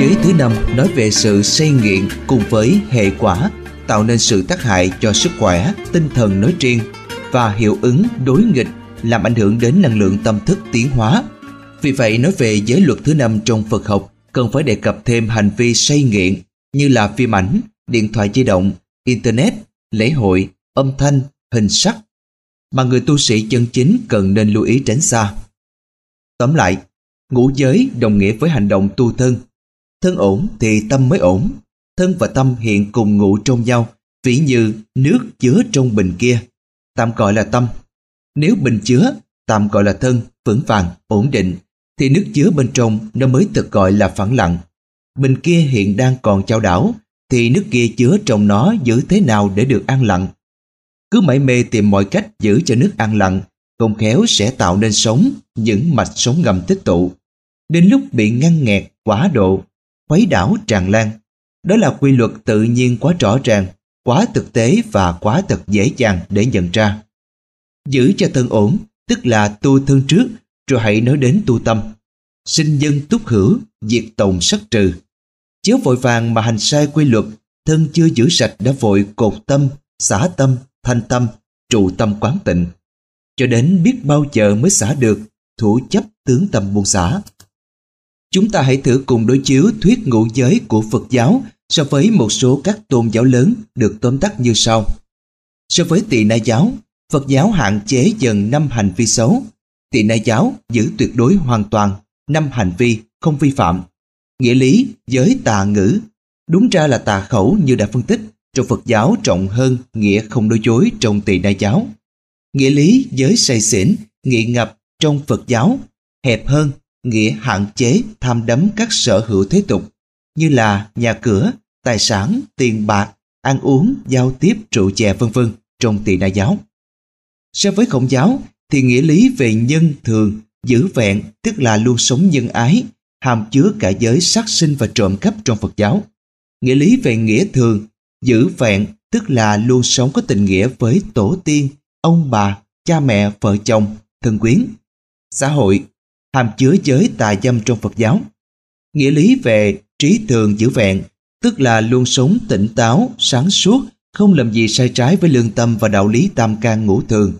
Giới thứ năm nói về sự say nghiện cùng với hệ quả tạo nên sự tác hại cho sức khỏe, tinh thần nói riêng và hiệu ứng đối nghịch làm ảnh hưởng đến năng lượng tâm thức tiến hóa. Vì vậy nói về giới luật thứ năm trong Phật học cần phải đề cập thêm hành vi say nghiện như là phim ảnh, điện thoại di động, internet, lễ hội, âm thanh, hình sắc mà người tu sĩ chân chính cần nên lưu ý tránh xa. Tóm lại, ngũ giới đồng nghĩa với hành động tu thân. Thân ổn thì tâm mới ổn. Thân và tâm hiện cùng ngụ trong nhau, ví như nước chứa trong bình kia. Tạm gọi là tâm. Nếu bình chứa, tạm gọi là thân, vững vàng, ổn định, thì nước chứa bên trong nó mới thực gọi là phẳng lặng. Bình kia hiện đang còn trao đảo, thì nước kia chứa trong nó giữ thế nào để được an lặng. Cứ mãi mê tìm mọi cách giữ cho nước an lặng, không khéo sẽ tạo nên sống những mạch sống ngầm tích tụ. Đến lúc bị ngăn nghẹt quá độ, khuấy đảo tràn lan. Đó là quy luật tự nhiên quá rõ ràng, quá thực tế và quá thật dễ dàng để nhận ra. Giữ cho thân ổn, tức là tu thân trước, rồi hãy nói đến tu tâm. Sinh dân túc hữu, diệt tồn sắc trừ. Chớ vội vàng mà hành sai quy luật, thân chưa giữ sạch đã vội cột tâm, xả tâm, thanh tâm, trụ tâm quán tịnh. Cho đến biết bao giờ mới xả được, thủ chấp tướng tâm buông xả. Chúng ta hãy thử cùng đối chiếu thuyết ngũ giới của Phật giáo so với một số các tôn giáo lớn được tóm tắt như sau. So với tỳ na giáo, Phật giáo hạn chế dần năm hành vi xấu. Tỳ na giáo giữ tuyệt đối hoàn toàn năm hành vi không vi phạm. Nghĩa lý giới tà ngữ đúng ra là tà khẩu như đã phân tích trong Phật giáo trọng hơn nghĩa không đối chối trong tỳ na giáo. Nghĩa lý giới say xỉn, nghị ngập trong Phật giáo hẹp hơn nghĩa hạn chế tham đắm các sở hữu thế tục như là nhà cửa, tài sản, tiền bạc, ăn uống, giao tiếp, rượu chè vân vân trong tỳ na giáo. So với khổng giáo thì nghĩa lý về nhân thường, giữ vẹn tức là luôn sống nhân ái, hàm chứa cả giới sát sinh và trộm cắp trong Phật giáo. Nghĩa lý về nghĩa thường, giữ vẹn tức là luôn sống có tình nghĩa với tổ tiên, ông bà, cha mẹ, vợ chồng, thân quyến. Xã hội hàm chứa giới tà dâm trong Phật giáo. Nghĩa lý về trí thường giữ vẹn, tức là luôn sống tỉnh táo, sáng suốt, không làm gì sai trái với lương tâm và đạo lý tam can ngũ thường,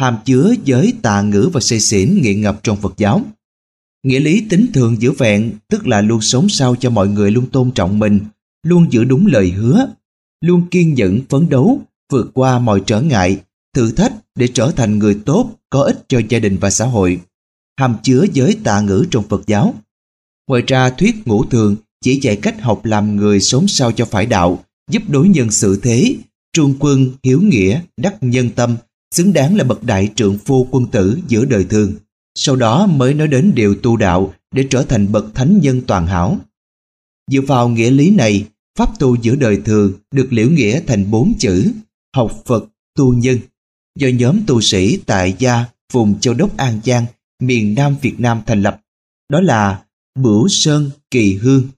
hàm chứa giới tà ngữ và say xỉn nghiện ngập trong Phật giáo. Nghĩa lý tính thường giữ vẹn, tức là luôn sống sao cho mọi người luôn tôn trọng mình, luôn giữ đúng lời hứa, luôn kiên nhẫn phấn đấu, vượt qua mọi trở ngại, thử thách để trở thành người tốt, có ích cho gia đình và xã hội hàm chứa giới tạ ngữ trong Phật giáo. Ngoài ra thuyết ngũ thường chỉ dạy cách học làm người sống sao cho phải đạo, giúp đối nhân sự thế, trung quân, hiếu nghĩa, đắc nhân tâm, xứng đáng là bậc đại trượng phu quân tử giữa đời thường. Sau đó mới nói đến điều tu đạo để trở thành bậc thánh nhân toàn hảo. Dựa vào nghĩa lý này, pháp tu giữa đời thường được liễu nghĩa thành bốn chữ học Phật, tu nhân do nhóm tu sĩ tại gia vùng Châu Đốc An Giang miền Nam Việt Nam thành lập. Đó là Bửu Sơn Kỳ Hương.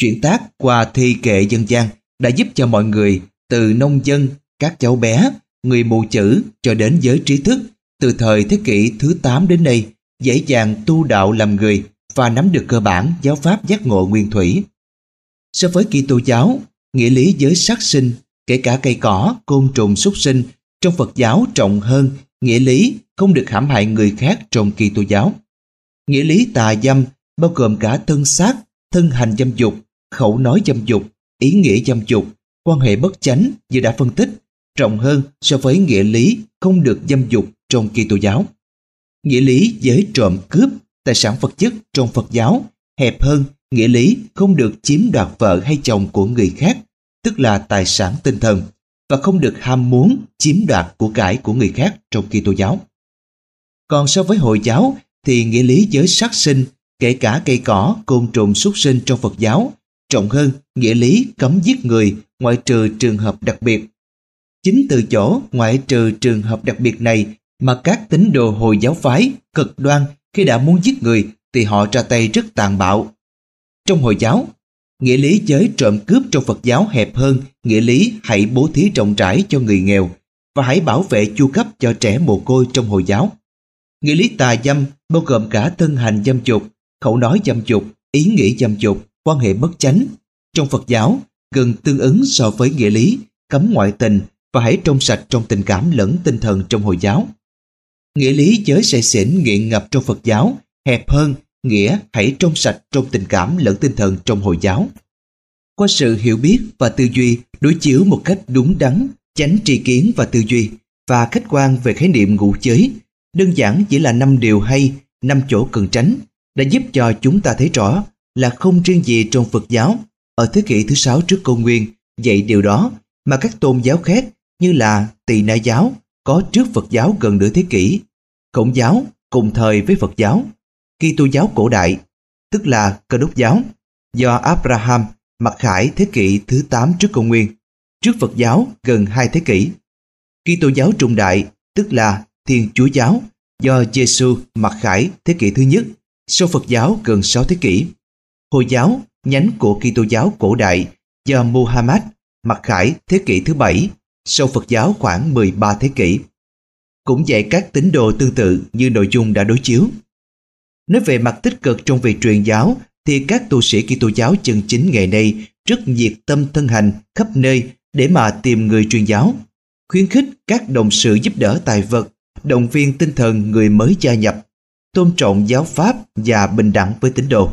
Chuyển tác qua thi kệ dân gian đã giúp cho mọi người từ nông dân, các cháu bé, người mù chữ cho đến giới trí thức từ thời thế kỷ thứ 8 đến nay dễ dàng tu đạo làm người và nắm được cơ bản giáo pháp giác ngộ nguyên thủy. So với Kitô giáo, nghĩa lý giới sát sinh, kể cả cây cỏ, côn trùng súc sinh trong Phật giáo trọng hơn nghĩa lý không được hãm hại người khác trong kỳ tô giáo. Nghĩa lý tà dâm bao gồm cả thân xác, thân hành dâm dục, khẩu nói dâm dục, ý nghĩa dâm dục, quan hệ bất chánh như đã phân tích, rộng hơn so với nghĩa lý không được dâm dục trong kỳ tô giáo. Nghĩa lý giới trộm cướp, tài sản vật chất trong Phật giáo hẹp hơn nghĩa lý không được chiếm đoạt vợ hay chồng của người khác, tức là tài sản tinh thần, và không được ham muốn chiếm đoạt của cải của người khác trong Kitô giáo. Còn so với Hồi giáo thì nghĩa lý giới sát sinh, kể cả cây cỏ, côn trùng súc sinh trong Phật giáo, trọng hơn nghĩa lý cấm giết người ngoại trừ trường hợp đặc biệt. Chính từ chỗ ngoại trừ trường hợp đặc biệt này mà các tín đồ Hồi giáo phái cực đoan khi đã muốn giết người thì họ ra tay rất tàn bạo. Trong Hồi giáo, Nghĩa lý giới trộm cướp trong Phật giáo hẹp hơn nghĩa lý hãy bố thí rộng rãi cho người nghèo và hãy bảo vệ chu cấp cho trẻ mồ côi trong Hồi giáo. Nghĩa lý tà dâm bao gồm cả thân hành dâm dục, khẩu nói dâm dục, ý nghĩ dâm dục, quan hệ bất chánh. Trong Phật giáo, gần tương ứng so với nghĩa lý cấm ngoại tình và hãy trong sạch trong tình cảm lẫn tinh thần trong Hồi giáo. Nghĩa lý giới say xỉn nghiện ngập trong Phật giáo hẹp hơn nghĩa hãy trong sạch trong tình cảm lẫn tinh thần trong Hồi giáo. Qua sự hiểu biết và tư duy đối chiếu một cách đúng đắn, tránh tri kiến và tư duy và khách quan về khái niệm ngũ giới, đơn giản chỉ là năm điều hay, năm chỗ cần tránh, đã giúp cho chúng ta thấy rõ là không riêng gì trong Phật giáo ở thế kỷ thứ sáu trước công nguyên dạy điều đó mà các tôn giáo khác như là Tỳ Na giáo có trước Phật giáo gần nửa thế kỷ, Khổng giáo cùng thời với Phật giáo, Kitô giáo cổ đại, tức là Cơ đốc giáo, do Abraham mặc khải thế kỷ thứ 8 trước công nguyên, trước Phật giáo gần hai thế kỷ. Kitô giáo trung đại, tức là Thiên Chúa giáo, do Giêsu mặc khải thế kỷ thứ nhất, sau Phật giáo gần 6 thế kỷ. Hồi giáo, nhánh của Kitô giáo cổ đại, do Muhammad mặc khải thế kỷ thứ bảy, sau Phật giáo khoảng 13 thế kỷ. Cũng dạy các tín đồ tương tự như nội dung đã đối chiếu. Nói về mặt tích cực trong việc truyền giáo thì các tu sĩ Kitô giáo chân chính ngày nay rất nhiệt tâm thân hành khắp nơi để mà tìm người truyền giáo, khuyến khích các đồng sự giúp đỡ tài vật, động viên tinh thần người mới gia nhập, tôn trọng giáo pháp và bình đẳng với tín đồ.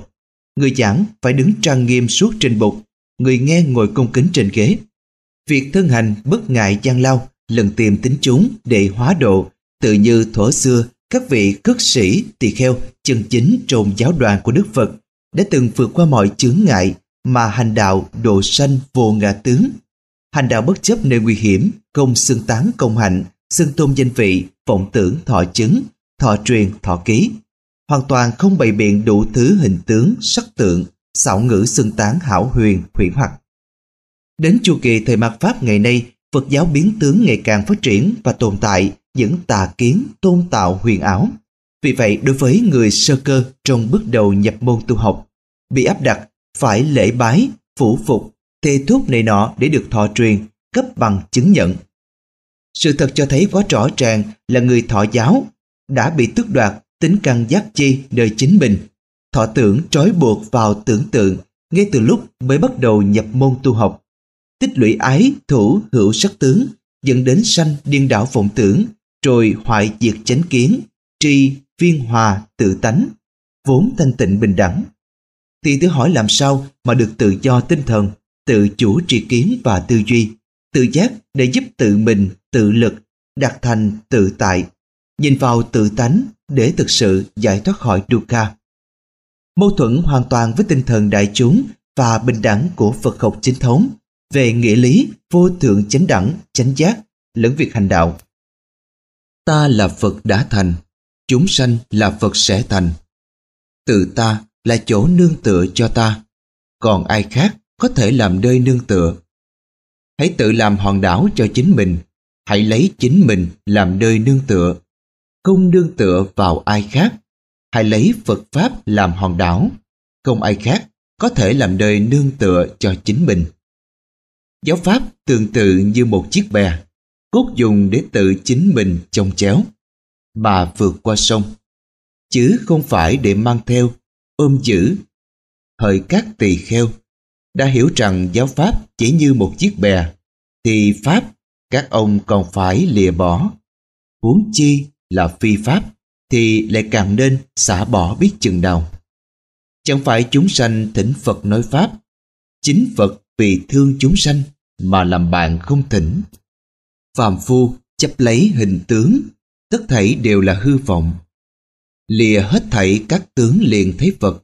Người giảng phải đứng trang nghiêm suốt trên bục, người nghe ngồi cung kính trên ghế. Việc thân hành bất ngại gian lao, lần tìm tính chúng để hóa độ, tự như thuở xưa các vị cất sĩ tỳ kheo chân chính trồn giáo đoàn của Đức Phật đã từng vượt qua mọi chướng ngại mà hành đạo độ sanh vô ngã tướng. Hành đạo bất chấp nơi nguy hiểm, công xưng tán công hạnh, xưng tôn danh vị, vọng tưởng thọ chứng, thọ truyền thọ ký. Hoàn toàn không bày biện đủ thứ hình tướng, sắc tượng, xảo ngữ xưng tán hảo huyền, huyền hoặc. Đến chu kỳ thời mạt Pháp ngày nay, Phật giáo biến tướng ngày càng phát triển và tồn tại những tà kiến tôn tạo huyền ảo. Vì vậy, đối với người sơ cơ trong bước đầu nhập môn tu học, bị áp đặt phải lễ bái, phủ phục, thê thuốc này nọ để được thọ truyền, cấp bằng chứng nhận. Sự thật cho thấy quá rõ ràng là người thọ giáo đã bị tước đoạt tính căn giác chi đời chính mình. Thọ tưởng trói buộc vào tưởng tượng ngay từ lúc mới bắt đầu nhập môn tu học. Tích lũy ái, thủ, hữu sắc tướng dẫn đến sanh điên đảo vọng tưởng rồi hoại diệt chánh kiến, tri, viên hòa, tự tánh, vốn thanh tịnh bình đẳng. Thì tự hỏi làm sao mà được tự do tinh thần, tự chủ tri kiến và tư duy, tự giác để giúp tự mình, tự lực, đạt thành tự tại, nhìn vào tự tánh để thực sự giải thoát khỏi dukkha. Mâu thuẫn hoàn toàn với tinh thần đại chúng và bình đẳng của Phật học chính thống về nghĩa lý vô thượng chánh đẳng, chánh giác lẫn việc hành đạo. Ta là Phật đã thành, chúng sanh là Phật sẽ thành. Tự ta là chỗ nương tựa cho ta, còn ai khác có thể làm nơi nương tựa. Hãy tự làm hòn đảo cho chính mình, hãy lấy chính mình làm nơi nương tựa. Không nương tựa vào ai khác, hãy lấy Phật Pháp làm hòn đảo, không ai khác có thể làm nơi nương tựa cho chính mình. Giáo Pháp tương tự như một chiếc bè, cốt dùng để tự chính mình trông chéo. Bà vượt qua sông. Chứ không phải để mang theo, ôm giữ. Hỡi các tỳ kheo, đã hiểu rằng giáo pháp chỉ như một chiếc bè, thì pháp các ông còn phải lìa bỏ. Huống chi là phi pháp, thì lại càng nên xả bỏ biết chừng nào. Chẳng phải chúng sanh thỉnh phật nói pháp, chính phật vì thương chúng sanh mà làm bạn không thỉnh phàm phu chấp lấy hình tướng, tất thảy đều là hư vọng. Lìa hết thảy các tướng liền thấy phật.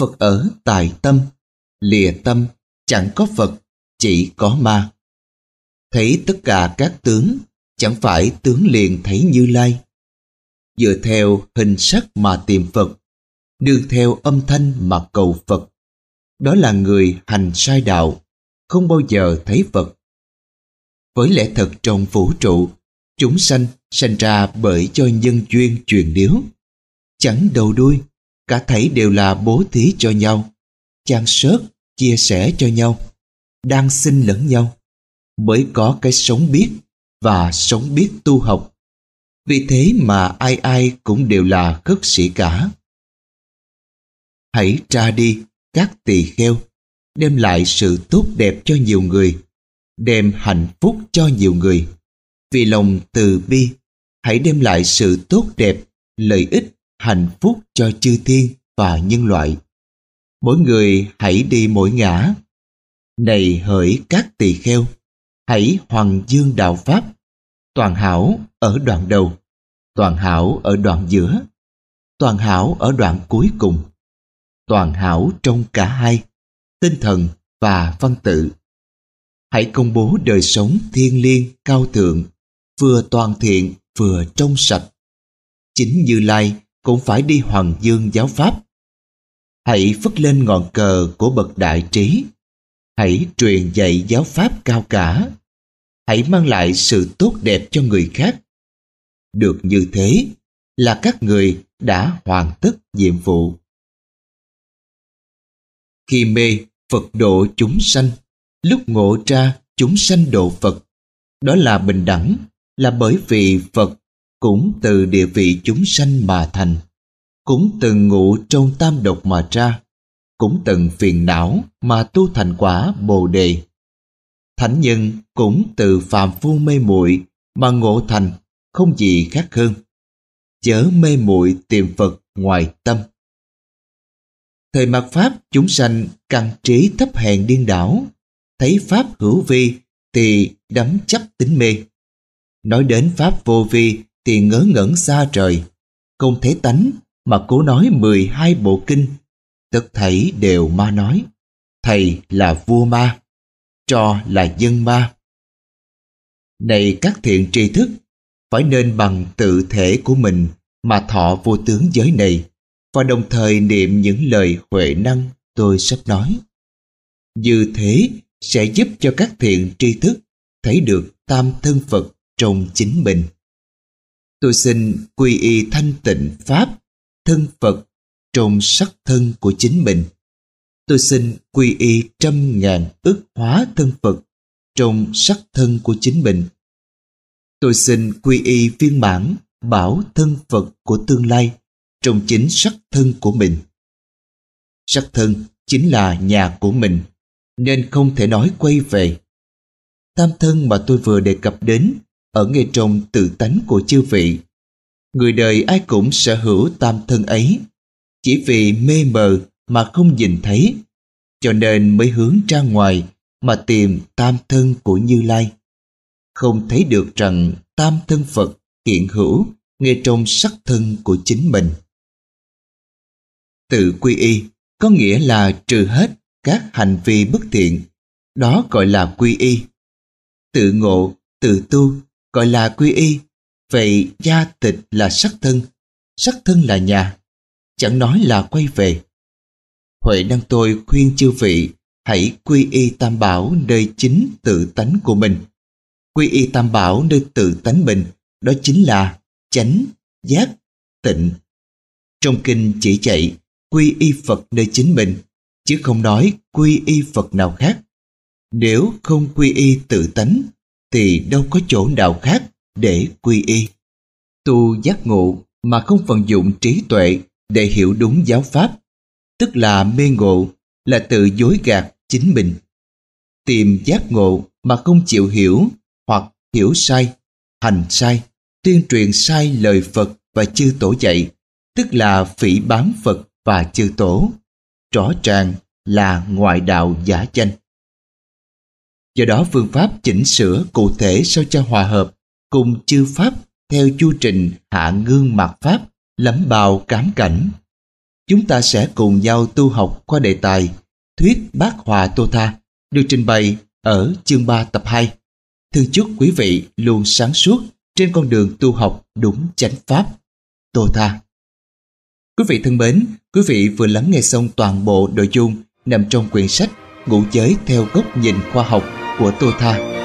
Phật ở tại tâm, lìa tâm, chẳng có phật, chỉ có ma. Thấy tất cả các tướng, chẳng phải tướng liền thấy như lai. Dựa theo hình sắc mà tìm phật, đương theo âm thanh mà cầu phật. Đó là người hành sai đạo, không bao giờ thấy phật với lẽ thật trong vũ trụ chúng sanh sanh ra bởi cho nhân duyên truyền điếu chẳng đầu đuôi cả thảy đều là bố thí cho nhau chan sớt chia sẻ cho nhau đang sinh lẫn nhau. Mới có cái sống biết và sống biết tu học. Vì thế mà ai ai cũng đều là khất sĩ cả. Hãy tra đi các tỳ kheo, đem lại sự tốt đẹp cho nhiều người, đem hạnh phúc cho nhiều người. Vì lòng từ bi, hãy đem lại sự tốt đẹp, lợi ích, hạnh phúc cho chư thiên và nhân loại. Mỗi người hãy đi mỗi ngã. Này hỡi các tỳ kheo, hãy hoàng dương đạo Pháp, toàn hảo ở đoạn đầu, toàn hảo ở đoạn giữa, toàn hảo ở đoạn cuối cùng, toàn hảo trong cả hai, tinh thần và văn tự. Hãy công bố đời sống thiên liêng cao thượng, vừa toàn thiện vừa trong sạch. Chính Như Lai cũng phải đi hoàng dương giáo pháp. Hãy phất lên ngọn cờ của bậc đại trí. Hãy truyền dạy giáo pháp cao cả. Hãy mang lại sự tốt đẹp cho người khác. Được như thế là các người đã hoàn tất nhiệm vụ. Khi mê, Phật độ chúng sanh, lúc ngộ ra chúng sanh độ Phật. Đó là bình đẳng, là bởi vì Phật cũng từ địa vị chúng sanh mà thành, cũng từng ngụ trong tam độc mà ra, cũng từng phiền não mà tu thành quả Bồ đề. Thánh nhân cũng từ phàm phu mê muội mà ngộ thành không gì khác hơn. Chớ mê muội tìm Phật ngoài tâm. Thời mạt Pháp chúng sanh căn trí thấp hèn điên đảo, thấy Pháp hữu vi thì đắm chấp tính mê. Nói đến Pháp vô vi thì ngớ ngẩn xa trời, không thấy tánh mà cố nói 12 bộ kinh, tất thảy đều ma nói. Thầy là vua ma, trò là dân ma. Này các thiện tri thức, phải nên bằng tự thể của mình mà thọ vô tướng giới này và đồng thời niệm những lời huệ năng tôi sắp nói. Như thế sẽ giúp cho các thiện tri thức thấy được tam thân Phật trong chính mình. Tôi xin quy y thanh tịnh Pháp, thân Phật trong sắc thân của chính mình. Tôi xin quy y trăm ngàn ức hóa thân Phật trong sắc thân của chính mình. Tôi xin quy y viên mãn bảo thân Phật của tương lai trong chính sắc thân của mình. Sắc thân chính là nhà của mình, nên không thể nói quay về. Tam thân mà tôi vừa đề cập đến ở ngay trong tự tánh của chư vị. Người đời ai cũng sở hữu tam thân ấy, chỉ vì mê mờ mà không nhìn thấy, cho nên mới hướng ra ngoài mà tìm tam thân của Như Lai. Không thấy được rằng tam thân Phật hiện hữu ngay trong sắc thân của chính mình. Tự quy y có nghĩa là trừ hết các hành vi bất thiện, đó gọi là quy y. Tự ngộ, tự tu gọi là quy y. Vậy gia tịch là sắc thân, sắc thân là nhà, chẳng nói là quay về. Huệ năng tôi khuyên chư vị hãy quy y tam bảo nơi chính tự tánh của mình. Quy y tam bảo nơi tự tánh mình, đó chính là chánh, giác, tịnh. Trong kinh chỉ dạy quy y Phật nơi chính mình, chứ không nói quy y Phật nào khác. Nếu không quy y tự tánh, thì đâu có chỗ nào khác để quy y. Tu giác ngộ mà không vận dụng trí tuệ để hiểu đúng giáo pháp, tức là mê ngộ, là tự dối gạt chính mình. Tìm giác ngộ mà không chịu hiểu hoặc hiểu sai, hành sai, tuyên truyền sai lời Phật và chư tổ dạy, tức là phỉ báng Phật và chư tổ, rõ ràng là ngoại đạo giả danh. Do đó phương pháp chỉnh sửa cụ thể sao cho hòa hợp cùng chư pháp theo chu trình hạ ngương mạt pháp lắm bào cám cảnh. Chúng ta sẽ cùng nhau tu học qua đề tài Thuyết Bát Hòa Tô Tha được trình bày ở chương 3 tập 2. Thương chúc quý vị luôn sáng suốt trên con đường tu học đúng chánh pháp. Tô Tha Quý vị thân mến, quý vị vừa lắng nghe xong toàn bộ nội dung nằm trong quyển sách Ngũ giới theo góc nhìn khoa học của Tô Tha.